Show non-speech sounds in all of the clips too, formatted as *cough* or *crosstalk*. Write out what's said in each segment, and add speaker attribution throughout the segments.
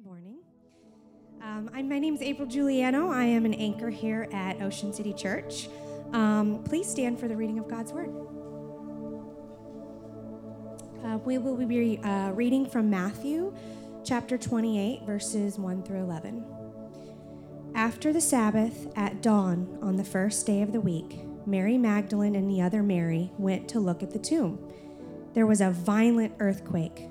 Speaker 1: Good morning. Um, I'm, my name is April Giuliano. I am an anchor here at Ocean City Church. Um, please stand for the reading of God's Word. Uh, we will be uh, reading from Matthew chapter 28, verses 1 through 11. After the Sabbath, at dawn on the first day of the week, Mary Magdalene and the other Mary went to look at the tomb. There was a violent earthquake,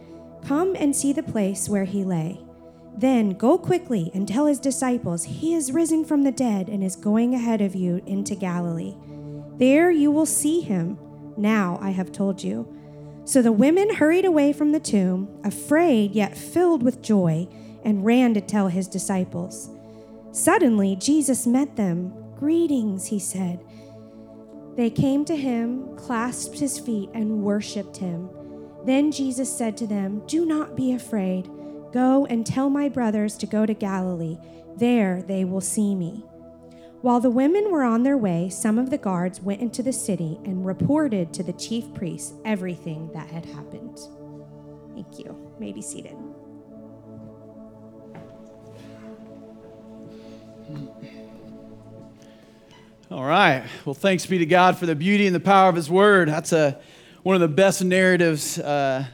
Speaker 1: Come and see the place where he lay. Then go quickly and tell his disciples, He is risen from the dead and is going ahead of you into Galilee. There you will see him. Now I have told you. So the women hurried away from the tomb, afraid yet filled with joy, and ran to tell his disciples. Suddenly Jesus met them. Greetings, he said. They came to him, clasped his feet, and worshiped him. Then Jesus said to them, Do not be afraid. Go and tell my brothers to go to Galilee. There they will see me. While the women were on their way, some of the guards went into the city and reported to the chief priests everything that had happened. Thank you. you may be seated.
Speaker 2: All right. Well, thanks be to God for the beauty and the power of His Word. That's a, one of the best narratives uh,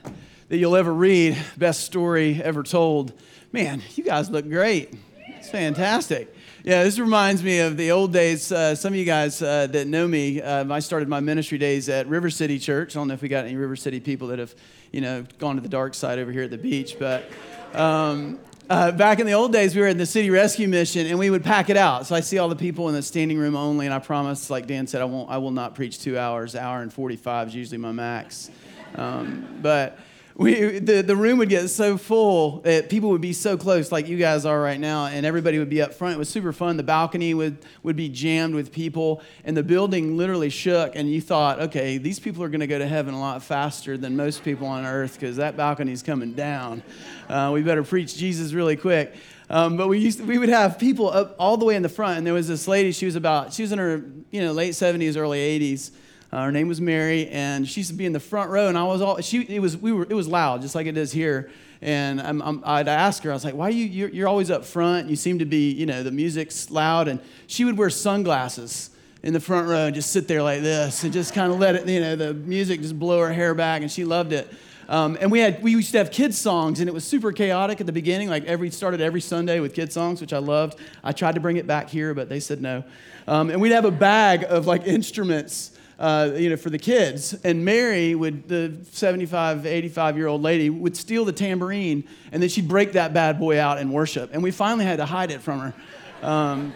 Speaker 2: that you'll ever read, best story ever told. Man, you guys look great. It's fantastic. Yeah, this reminds me of the old days. Uh, some of you guys uh, that know me, uh, I started my ministry days at River City Church. I don't know if we got any River City people that have, you know, gone to the dark side over here at the beach, but um, uh, back in the old days, we were in the city rescue mission, and we would pack it out. So I see all the people in the standing room only, and I promise, like Dan said, I won't, I will not preach two hours. Hour and forty-five is usually my max. Um, but we, the, the room would get so full that people would be so close, like you guys are right now, and everybody would be up front. It was super fun. The balcony would, would be jammed with people, and the building literally shook. And you thought, okay, these people are going to go to heaven a lot faster than most people on earth because that balcony is coming down. Uh, we better preach Jesus really quick. Um, but we used to, we would have people up all the way in the front, and there was this lady. She was about she was in her you know late 70s, early 80s uh, her name was Mary, and she used to be in the front row, and I was all she. It was we were it was loud, just like it is here. And i would ask her, I was like, "Why are you? You're, you're, always up front. You seem to be, you know, the music's loud." And she would wear sunglasses in the front row and just sit there like this, and just kind of let it, you know, the music just blow her hair back, and she loved it. Um, and we had we used to have kids songs, and it was super chaotic at the beginning. Like every started every Sunday with kids songs, which I loved. I tried to bring it back here, but they said no. Um, and we'd have a bag of like instruments uh, you know, for the kids. And Mary would, the 75, 85 year old lady, would steal the tambourine and then she'd break that bad boy out and worship. And we finally had to hide it from her. Um,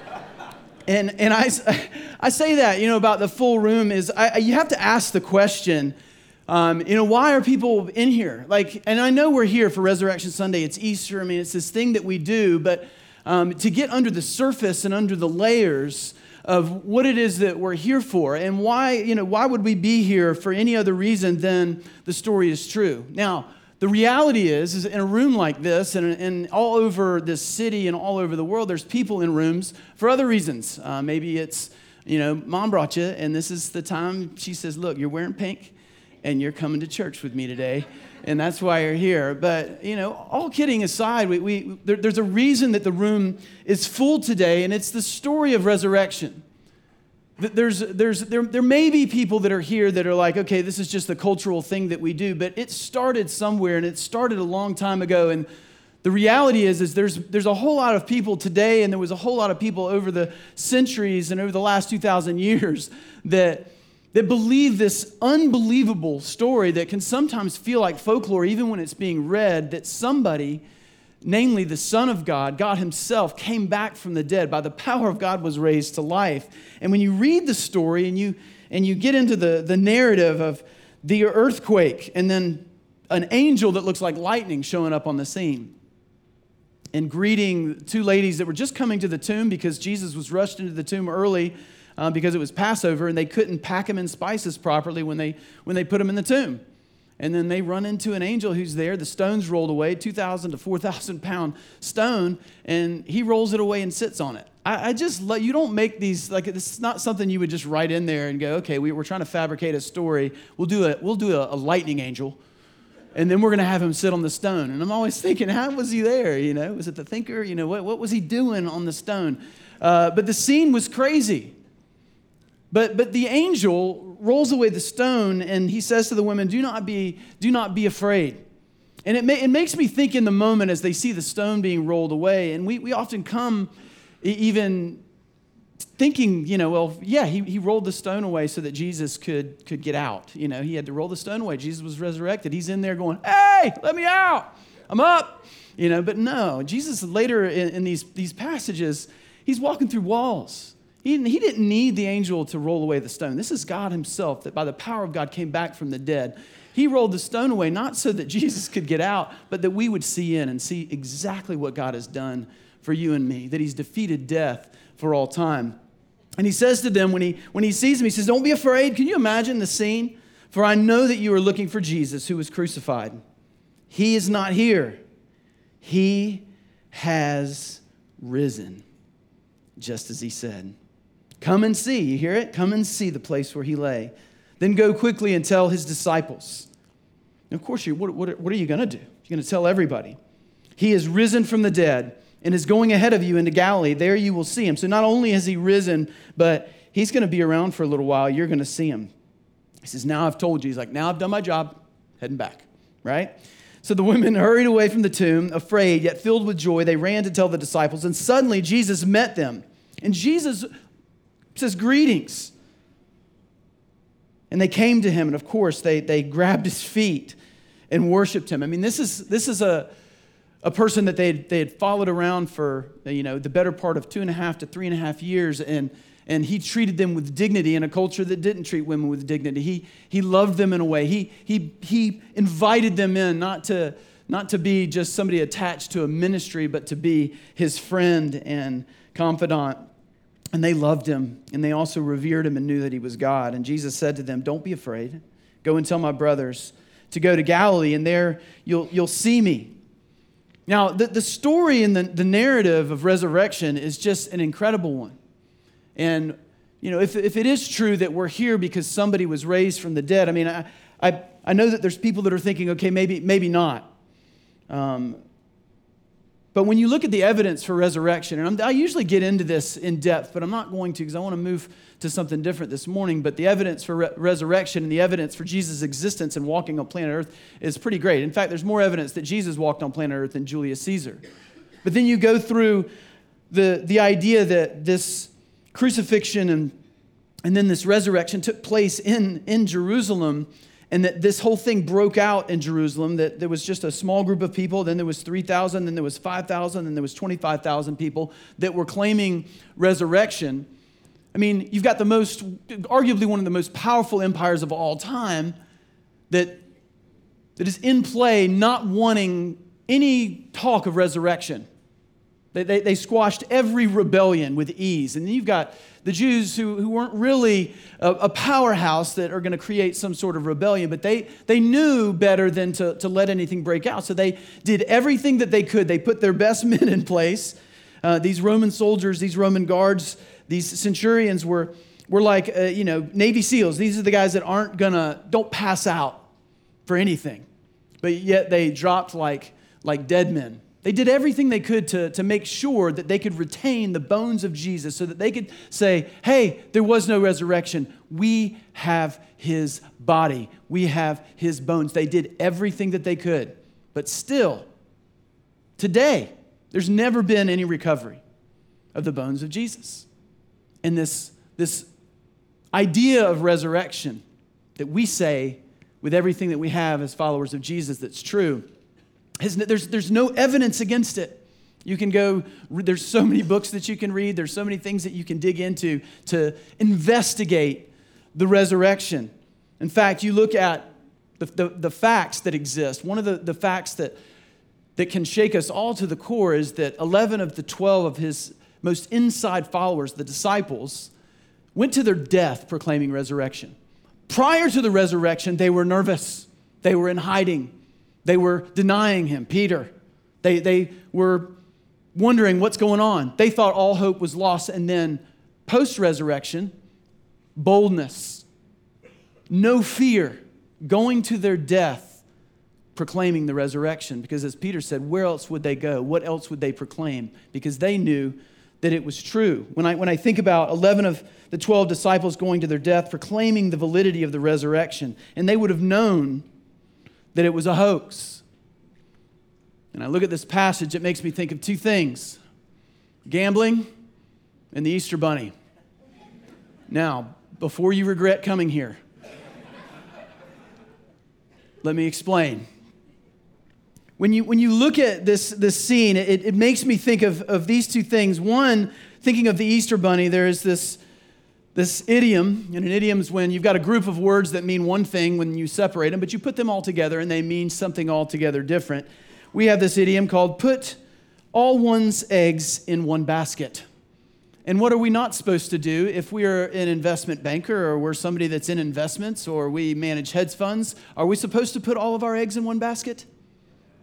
Speaker 2: and and I, I say that, you know, about the full room is I, you have to ask the question, um, you know, why are people in here? Like, and I know we're here for Resurrection Sunday. It's Easter. I mean, it's this thing that we do, but um, to get under the surface and under the layers, of what it is that we're here for and why, you know, why would we be here for any other reason than the story is true. Now, the reality is, is in a room like this and, and all over this city and all over the world, there's people in rooms for other reasons. Uh, maybe it's, you know, mom brought you, and this is the time she says, Look, you're wearing pink and you're coming to church with me today and that's why you're here. But, you know, all kidding aside, we, we, there, there's a reason that the room is full today, and it's the story of resurrection. There's, there's, there, there may be people that are here that are like, okay, this is just the cultural thing that we do, but it started somewhere, and it started a long time ago. And the reality is, is there's, there's a whole lot of people today, and there was a whole lot of people over the centuries and over the last 2,000 years that that believe this unbelievable story that can sometimes feel like folklore, even when it's being read, that somebody, namely the Son of God, God Himself, came back from the dead. By the power of God, was raised to life. And when you read the story and you, and you get into the, the narrative of the earthquake and then an angel that looks like lightning showing up on the scene, and greeting two ladies that were just coming to the tomb because Jesus was rushed into the tomb early uh, because it was Passover and they couldn't pack him in spices properly when they, when they put him in the tomb. And then they run into an angel who's there. The stone's rolled away, 2,000 to 4,000 pound stone, and he rolls it away and sits on it. I, I just you don't make these like it's not something you would just write in there and go, okay, we, are trying to fabricate a story. We'll do a we'll do a, a lightning angel, and then we're going to have him sit on the stone. And I'm always *laughs* thinking, how was he there? You know, was it the thinker? You know, what, what was he doing on the stone? Uh, but the scene was crazy. But, but the angel rolls away the stone and he says to the women, Do not be, do not be afraid. And it, it makes me think in the moment as they see the stone being rolled away. And we, we often come even thinking, you know, well, yeah, he, he rolled the stone away so that Jesus could, could get out. You know, he had to roll the stone away. Jesus was resurrected. He's in there going, Hey, let me out. I'm up. You know, but no, Jesus later in, in these, these passages, he's walking through walls. He, didn't need the angel to roll away the stone. This is God Himself that by the power of God came back from the dead. He rolled the stone away not so that *laughs* Jesus could get out, but that we would see in and see exactly what God has done for you and me, that He's defeated death for all time. And He says to them when He, when he sees them, He says, Don't be afraid. Can you imagine the scene? For I know that you are looking for Jesus who was crucified. He is not here, He has risen, just as He said. Come and see. You hear it? Come and see the place where he lay. Then go quickly and tell his disciples. And of course, you, what, what, what are you going to do? You're going to tell everybody. He is risen from the dead and is going ahead of you into Galilee. There you will see him. So not only has he risen, but he's going to be around for a little while. You're going to see him. He says, Now I've told you. He's like, Now I've done my job, heading back, right? So the women hurried away from the tomb, afraid, yet filled with joy. They ran to tell the disciples, and suddenly Jesus met them. And Jesus says, Greetings. And they came to him, and of course, they, they grabbed his feet and worshiped him. I mean, this is, this is a, a person that they they had followed around for, you know, the better part of two and a half to three and a half years, and, and he treated them with dignity in a culture that didn't treat women with dignity. He, he loved them in a way. He, he, he invited them in, not to, not to be just somebody attached to a ministry, but to be his friend and confidant. And they loved him, and they also revered him and knew that he was God. And Jesus said to them, Don't be afraid. Go and tell my brothers to go to Galilee, and there you'll, you'll see me. Now, the, the story and the, the narrative of resurrection is just an incredible one. And, you know, if, if it is true that we're here because somebody was raised from the dead, I mean, I, I, I know that there's people that are thinking, okay, maybe, maybe not. Um, but when you look at the evidence for resurrection, and I'm, i usually get into this in depth, but I'm not going to because I want to move to something different this morning. But the evidence for re- resurrection and the evidence for Jesus' existence and walking on planet Earth is pretty great. In fact, there's more evidence that Jesus walked on planet Earth than Julius Caesar. But then you go through the, the idea that this crucifixion and, and then this resurrection took place in, in Jerusalem and that this whole thing broke out in Jerusalem, that there was just a small group of people, then there was 3,000, then there was 5,000, then there was 25,000 people that were claiming resurrection. I mean, you've got the most, arguably one of the most powerful empires of all time that, that is in play not wanting any talk of resurrection. They, they, they, squashed every rebellion with ease. And then you've got the Jews who, who weren't really a, a powerhouse that are going to create some sort of rebellion, but they, they knew better than to, to let anything break out. So they did everything that they could. They put their best *laughs* men in place. Uh, these Roman soldiers, these Roman guards, these centurions were, were like, uh, you know, Navy SEALs. These are the guys that aren't going to, don't pass out for anything. But yet they dropped like, like dead men they did everything they could to, to make sure that they could retain the bones of Jesus so that they could say, hey, there was no resurrection. We have his body, we have his bones. They did everything that they could. But still, today, there's never been any recovery of the bones of Jesus. And this, this idea of resurrection that we say with everything that we have as followers of Jesus that's true there's, there's no evidence against it. You can go, there's so many books that you can read, there's so many things that you can dig into to investigate the resurrection. In fact, you look at the, the, the facts that exist. One of the, the facts that, that can shake us all to the core is that 11 of the 12 of his most inside followers, the disciples, went to their death proclaiming resurrection. Prior to the resurrection, they were nervous. They were in hiding. They were denying him, Peter. They, they were wondering what's going on. They thought all hope was lost. And then, post resurrection, boldness, no fear, going to their death, proclaiming the resurrection. Because as Peter said, where else would they go? What else would they proclaim? Because they knew that it was true. When I, when I think about 11 of the 12 disciples going to their death, proclaiming the validity of the resurrection, and they would have known that it was a hoax. And I look at this passage, it makes me think of two things gambling and the Easter Bunny. Now, before you regret coming here, let me explain. When you, when you look at this, this scene, it, it makes me think of, of these two things. One, thinking of the Easter Bunny, there is this, this idiom, and an idiom is when you've got a group of words that mean one thing when you separate them, but you put them all together and they mean something altogether different. We have this idiom called put all one's eggs in one basket. And what are we not supposed to do if we are an investment banker or we're somebody that's in investments or we manage hedge funds? Are we supposed to put all of our eggs in one basket?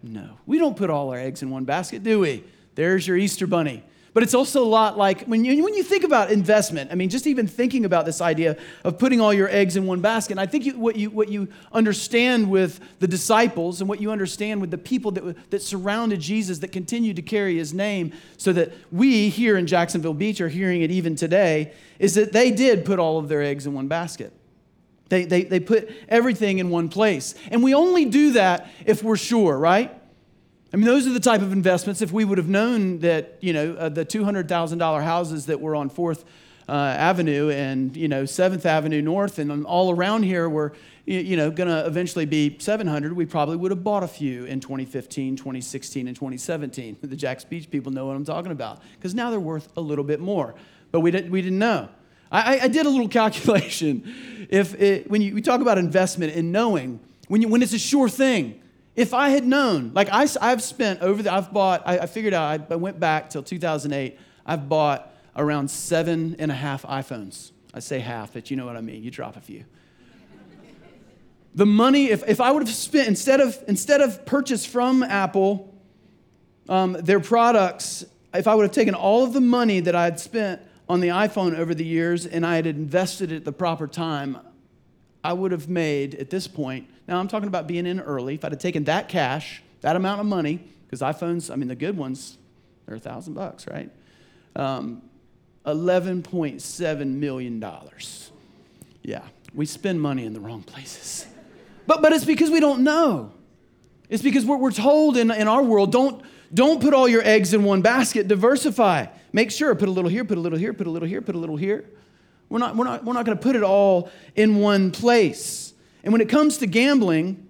Speaker 2: No. We don't put all our eggs in one basket, do we? There's your Easter bunny. But it's also a lot like when you, when you think about investment, I mean, just even thinking about this idea of putting all your eggs in one basket, and I think you, what, you, what you understand with the disciples and what you understand with the people that, that surrounded Jesus that continued to carry his name, so that we here in Jacksonville Beach are hearing it even today, is that they did put all of their eggs in one basket. They, they, they put everything in one place. And we only do that if we're sure, right? I mean, those are the type of investments. If we would have known that, you know, uh, the $200,000 houses that were on 4th uh, Avenue and, you know, 7th Avenue North and all around here were, you know, going to eventually be 700, we probably would have bought a few in 2015, 2016, and 2017. *laughs* The Jax Beach people know what I'm talking about because now they're worth a little bit more. But we didn't, we didn't know. I, I did a little *laughs* calculation. If it, when you, we talk about investment and knowing, when, you, when it's a sure thing, if I had known, like I, I've spent over the, I've bought, I, I figured out, I, I went back till 2008, I've bought around seven and a half iPhones. I say half, but you know what I mean. You drop a few. the money, if, if I would have spent, instead of, instead of purchase from Apple um, their products, if I would have taken all of the money that I had spent on the iPhone over the years and I had invested it at the proper time, I would have made at this point now, I'm talking about being in early. If I'd have taken that cash, that amount of money, because iPhones, I mean, the good ones, they're a thousand bucks, right? Um, $11.7 million. Yeah, we spend money in the wrong places. But, but it's because we don't know. It's because we're, we're told in, in our world don't, don't put all your eggs in one basket, diversify. Make sure, put a little here, put a little here, put a little here, put a little here. We're not, we're not, we're not going to put it all in one place. And when it comes to gambling,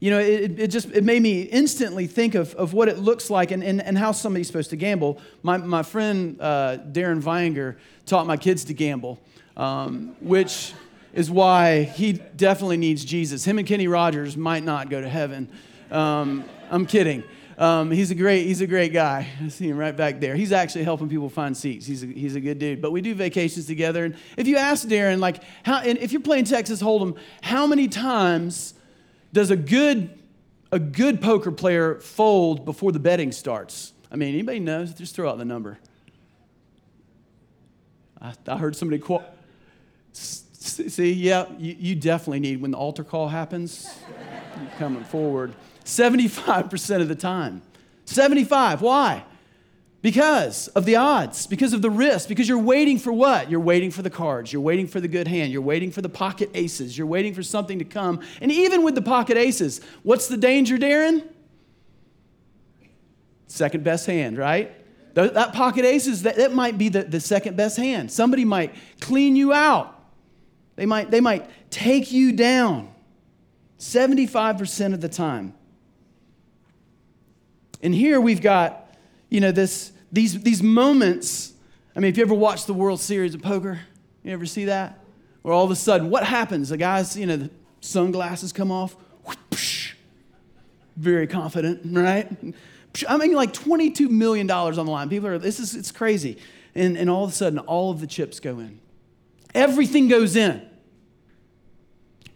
Speaker 2: you know, it, it just it made me instantly think of, of what it looks like and, and, and how somebody's supposed to gamble. My, my friend uh, Darren Weinger taught my kids to gamble, um, which is why he definitely needs Jesus. Him and Kenny Rogers might not go to heaven. Um, I'm kidding. Um, he's a great he's a great guy. I see him right back there. He's actually helping people find seats. He's a, he's a good dude. But we do vacations together. And if you ask Darren, like, how, and if you're playing Texas Hold'em, how many times does a good a good poker player fold before the betting starts? I mean, anybody knows? Just throw out the number. I, I heard somebody quote. See, yeah, you, you definitely need when the altar call happens, *laughs* coming forward. 75% of the time. 75. Why? Because of the odds, because of the risk, because you're waiting for what? You're waiting for the cards, you're waiting for the good hand, you're waiting for the pocket aces, you're waiting for something to come. And even with the pocket aces, what's the danger, Darren? Second best hand, right? That pocket aces, that, might be the, the second best hand. Somebody might clean you out, they might, they might take you down 75% of the time. And here we've got, you know, this, these, these moments. I mean, if you ever watched the World Series of Poker, you ever see that? Where all of a sudden, what happens? The guys, you know, the sunglasses come off, whoosh, very confident, right? I mean, like $22 million on the line. People are, this is, it's crazy. And, and all of a sudden, all of the chips go in. Everything goes in.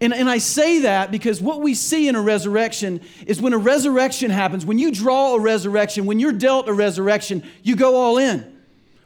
Speaker 2: And, and I say that because what we see in a resurrection is when a resurrection happens, when you draw a resurrection, when you're dealt a resurrection, you go all in.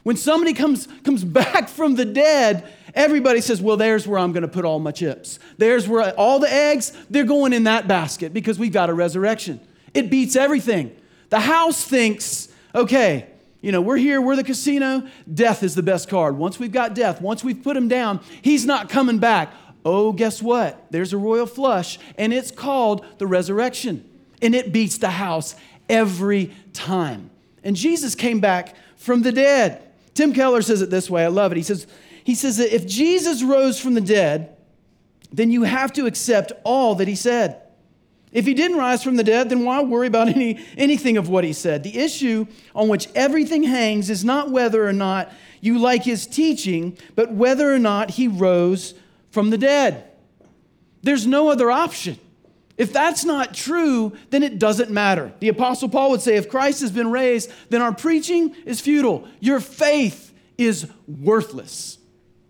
Speaker 2: When somebody comes, comes *laughs* back from the dead, everybody says, Well, there's where I'm going to put all my chips. There's where all the eggs, they're going in that basket because we've got a resurrection. It beats everything. The house thinks, okay, you know, we're here, we're the casino. Death is the best card. Once we've got death, once we've put him down, he's not coming back. Oh, guess what? There's a royal flush, and it's called the resurrection. And it beats the house every time. And Jesus came back from the dead. Tim Keller says it this way. I love it. He says, he says that if Jesus rose from the dead, then you have to accept all that he said. If he didn't rise from the dead, then why worry about any, anything of what he said? The issue on which everything hangs is not whether or not you like his teaching, but whether or not he rose from the dead. There's no other option. If that's not true, then it doesn't matter. The Apostle Paul would say if Christ has been raised, then our preaching is futile. Your faith is worthless.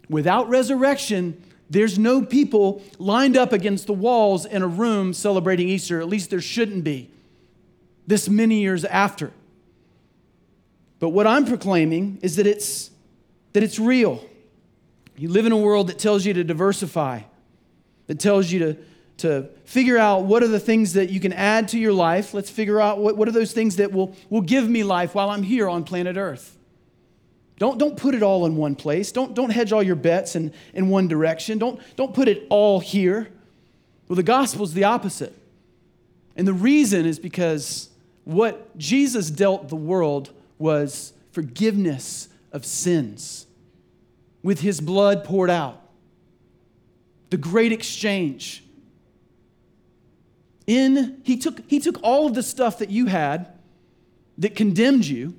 Speaker 2: Without resurrection, there's no people lined up against the walls in a room celebrating Easter. At least there shouldn't be this many years after. But what I'm proclaiming is that it's, that it's real. You live in a world that tells you to diversify, that tells you to, to figure out what are the things that you can add to your life. Let's figure out what, what are those things that will, will give me life while I'm here on planet Earth. Don't, don't put it all in one place. Don't, don't hedge all your bets in, in one direction. Don't, don't put it all here. Well, the gospel is the opposite. And the reason is because what Jesus dealt the world was forgiveness of sins with his blood poured out. The great exchange. In he took he took all of the stuff that you had that condemned you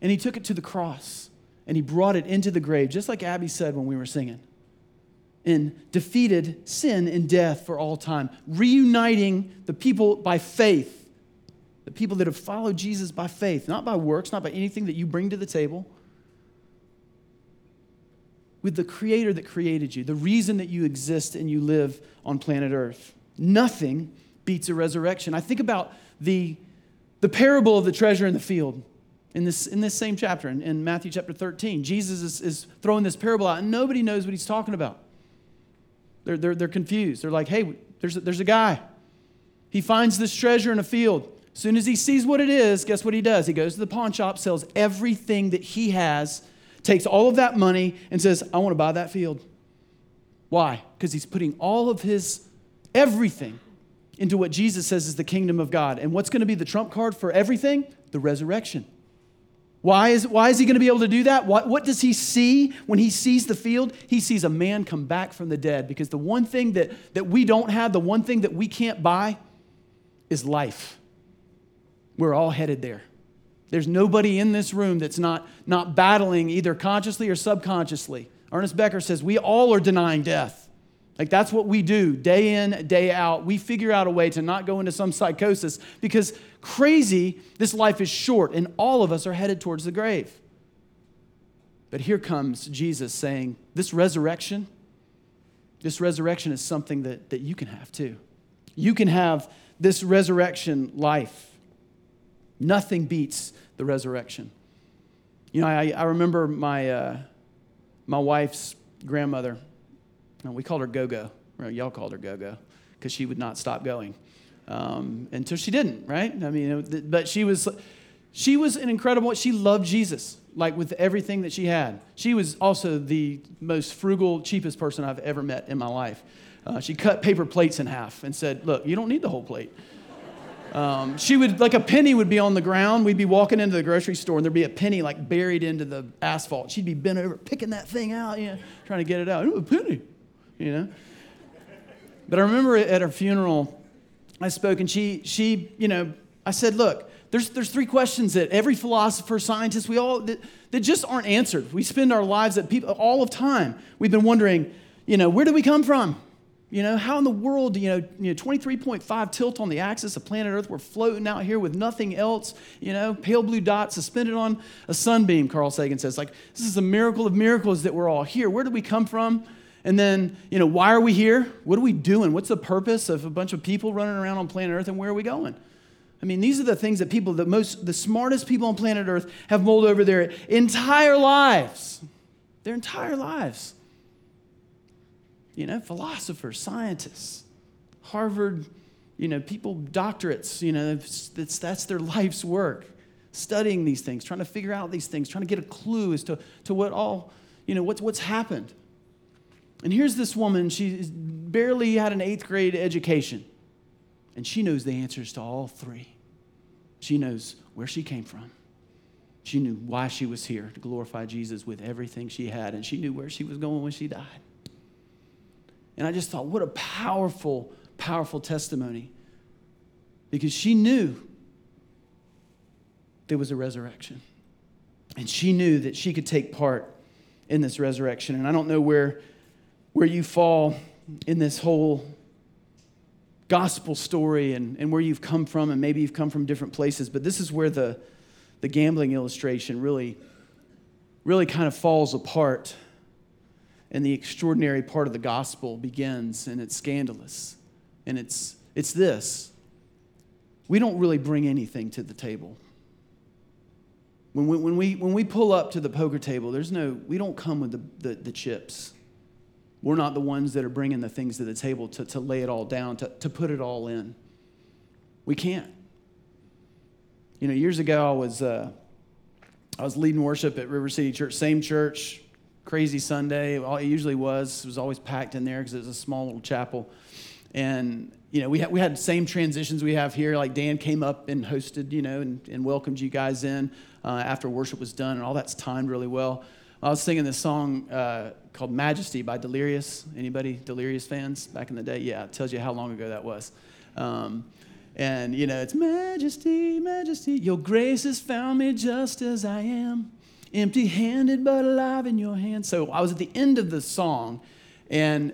Speaker 2: and he took it to the cross and he brought it into the grave, just like Abby said when we were singing, and defeated sin and death for all time, reuniting the people by faith, the people that have followed Jesus by faith, not by works, not by anything that you bring to the table, with the creator that created you, the reason that you exist and you live on planet Earth. Nothing beats a resurrection. I think about the, the parable of the treasure in the field in this, in this same chapter, in, in Matthew chapter 13. Jesus is, is throwing this parable out, and nobody knows what he's talking about. They're, they're, they're confused. They're like, hey, there's a, there's a guy. He finds this treasure in a field. As soon as he sees what it is, guess what he does? He goes to the pawn shop, sells everything that he has, takes all of that money, and says, I want to buy that field. Why? Because he's putting all of his everything into what Jesus says is the kingdom of God. And what's going to be the trump card for everything? The resurrection. Why is, why is he going to be able to do that? What, what does he see when he sees the field? He sees a man come back from the dead because the one thing that, that we don't have, the one thing that we can't buy, is life. We're all headed there. There's nobody in this room that's not, not battling either consciously or subconsciously. Ernest Becker says we all are denying death. Like that's what we do day in, day out. We figure out a way to not go into some psychosis because crazy, this life is short and all of us are headed towards the grave. But here comes Jesus saying, This resurrection, this resurrection is something that, that you can have too. You can have this resurrection life. Nothing beats the resurrection. You know, I, I remember my, uh, my wife's grandmother we called her Go Go. Y'all called her Go Go because she would not stop going um, until she didn't, right? I mean, but she was, she was an incredible. She loved Jesus like with everything that she had. She was also the most frugal, cheapest person I've ever met in my life. Uh, she cut paper plates in half and said, "Look, you don't need the whole plate." Um, she would like a penny would be on the ground. We'd be walking into the grocery store and there'd be a penny like buried into the asphalt. She'd be bent over picking that thing out, you know, trying to get it out. Ooh, a penny you know? But I remember at her funeral, I spoke and she, she, you know, I said, look, there's, there's three questions that every philosopher, scientist, we all, that, that just aren't answered. We spend our lives at people, all of time. We've been wondering, you know, where do we come from? You know, how in the world, do you know, you know 23.5 tilt on the axis of planet Earth, we're floating out here with nothing else, you know, pale blue dot suspended on a sunbeam, Carl Sagan says. Like, this is a miracle of miracles that we're all here. Where did we come from? And then, you know, why are we here? What are we doing? What's the purpose of a bunch of people running around on planet Earth and where are we going? I mean, these are the things that people, the most, the smartest people on planet Earth have mulled over their entire lives. Their entire lives. You know, philosophers, scientists, Harvard, you know, people, doctorates, you know, that's, that's their life's work. Studying these things, trying to figure out these things, trying to get a clue as to, to what all, you know, what's, what's happened. And here's this woman, she barely had an eighth grade education, and she knows the answers to all three. She knows where she came from. She knew why she was here to glorify Jesus with everything she had, and she knew where she was going when she died. And I just thought, what a powerful, powerful testimony. Because she knew there was a resurrection. And she knew that she could take part in this resurrection. And I don't know where, where you fall in this whole gospel story and, and where you've come from, and maybe you've come from different places, but this is where the, the gambling illustration really, really kind of falls apart. And the extraordinary part of the gospel begins, and it's scandalous. And it's, it's this we don't really bring anything to the table. When we, when, we, when we pull up to the poker table, there's no, we don't come with the, the, the chips. We're not the ones that are bringing the things to the table to, to lay it all down, to, to put it all in. We can't. You know, years ago, I was, uh, I was leading worship at River City Church, same church, crazy Sunday. It usually was. It was always packed in there because it was a small little chapel. And, you know, we had, we had the same transitions we have here. Like Dan came up and hosted, you know, and, and welcomed you guys in uh, after worship was done, and all that's timed really well. I was singing this song uh, called Majesty by Delirious. Anybody Delirious fans back in the day? Yeah, it tells you how long ago that was. Um, and, you know, it's Majesty, Majesty, your grace has found me just as I am, empty handed but alive in your hand. So I was at the end of the song, and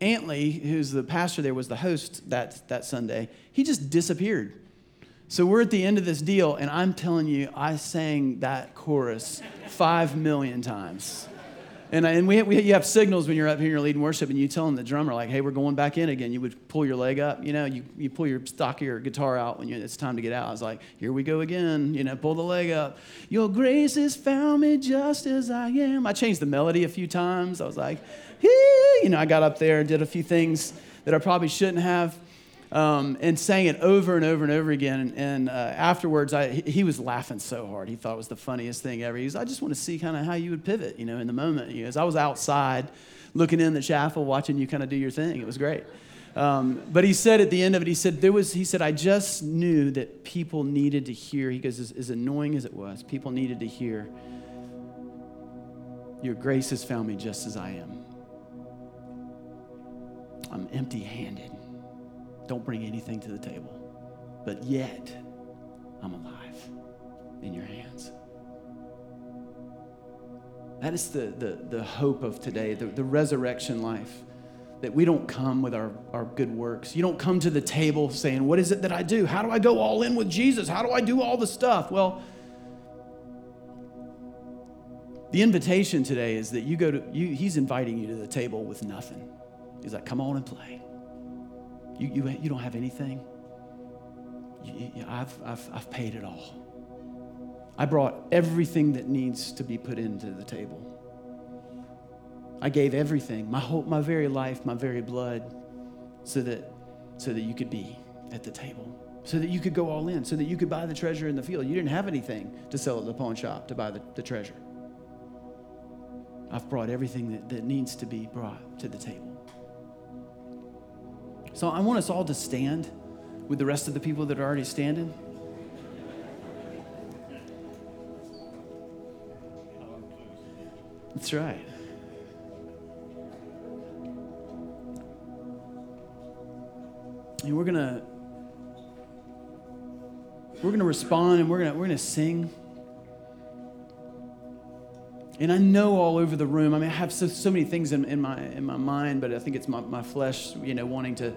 Speaker 2: Antley, who's the pastor there, was the host that, that Sunday. He just disappeared. So we're at the end of this deal, and I'm telling you, I sang that chorus five million times. And, I, and we, we, you have signals when you're up here and you're leading worship, and you tell them the drummer, like, hey, we're going back in again. You would pull your leg up, you know, you, you pull your stock of your guitar out when you, it's time to get out. I was like, here we go again, you know, pull the leg up. Your grace has found me just as I am. I changed the melody a few times. I was like, you know, I got up there and did a few things that I probably shouldn't have um, and sang it over and over and over again. And, and uh, afterwards, I, he was laughing so hard. He thought it was the funniest thing ever. He was, I just want to see kind of how you would pivot, you know, in the moment. Know, as I was outside looking in the chapel, watching you kind of do your thing. It was great. Um, but he said at the end of it, he said, there was, he said, I just knew that people needed to hear. He goes, as, as annoying as it was, people needed to hear, Your grace has found me just as I am. I'm empty handed don't bring anything to the table. But yet, I'm alive in your hands. That is the, the, the hope of today, the, the resurrection life. That we don't come with our, our good works. You don't come to the table saying, What is it that I do? How do I go all in with Jesus? How do I do all the stuff? Well, the invitation today is that you go to, you, he's inviting you to the table with nothing. He's like, Come on and play. You, you, you don't have anything? You, you, I've, I've, I've paid it all. I brought everything that needs to be put into the table. I gave everything, my whole, my very life, my very blood, so that, so that you could be at the table, so that you could go all in, so that you could buy the treasure in the field. You didn't have anything to sell at the pawn shop to buy the, the treasure. I've brought everything that, that needs to be brought to the table. So I want us all to stand with the rest of the people that are already standing. That's right. And we're gonna we're gonna respond and we're gonna we're gonna sing. And I know all over the room, I mean, I have so, so many things in, in, my, in my mind, but I think it's my, my flesh, you know, wanting to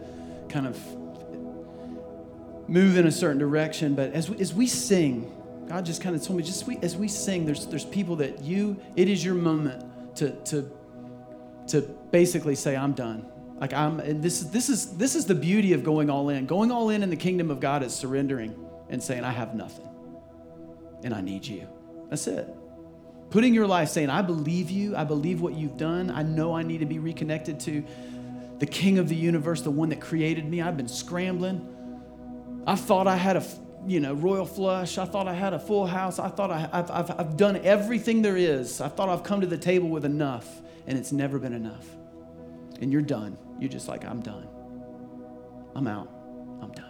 Speaker 2: kind of move in a certain direction. But as we, as we sing, God just kind of told me, just we, as we sing, there's, there's people that you, it is your moment to, to, to basically say, I'm done. Like I'm, and this, is, this, is, this is the beauty of going all in. Going all in in the kingdom of God is surrendering and saying, I have nothing and I need you. That's it. Putting your life saying, I believe you, I believe what you've done, I know I need to be reconnected to the king of the universe, the one that created me. I've been scrambling. I thought I had a you know royal flush. I thought I had a full house. I thought I, have I've, I've done everything there is. I thought I've come to the table with enough, and it's never been enough. And you're done. You're just like, I'm done. I'm out. I'm done.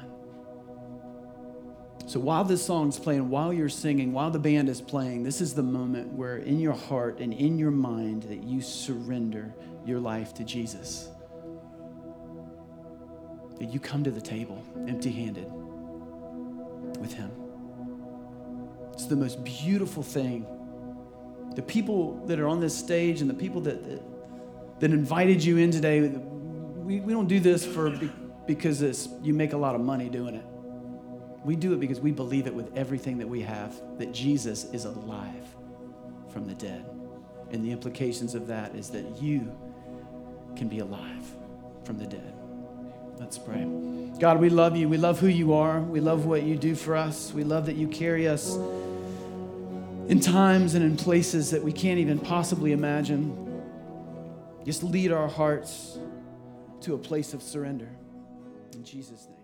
Speaker 2: So while this song's playing, while you're singing, while the band is playing, this is the moment where in your heart and in your mind that you surrender your life to Jesus. That you come to the table empty handed with Him. It's the most beautiful thing. The people that are on this stage and the people that, that, that invited you in today, we, we don't do this for because it's, you make a lot of money doing it. We do it because we believe it with everything that we have that Jesus is alive from the dead. And the implications of that is that you can be alive from the dead. Let's pray. God, we love you. We love who you are. We love what you do for us. We love that you carry us in times and in places that we can't even possibly imagine. Just lead our hearts to a place of surrender. In Jesus' name.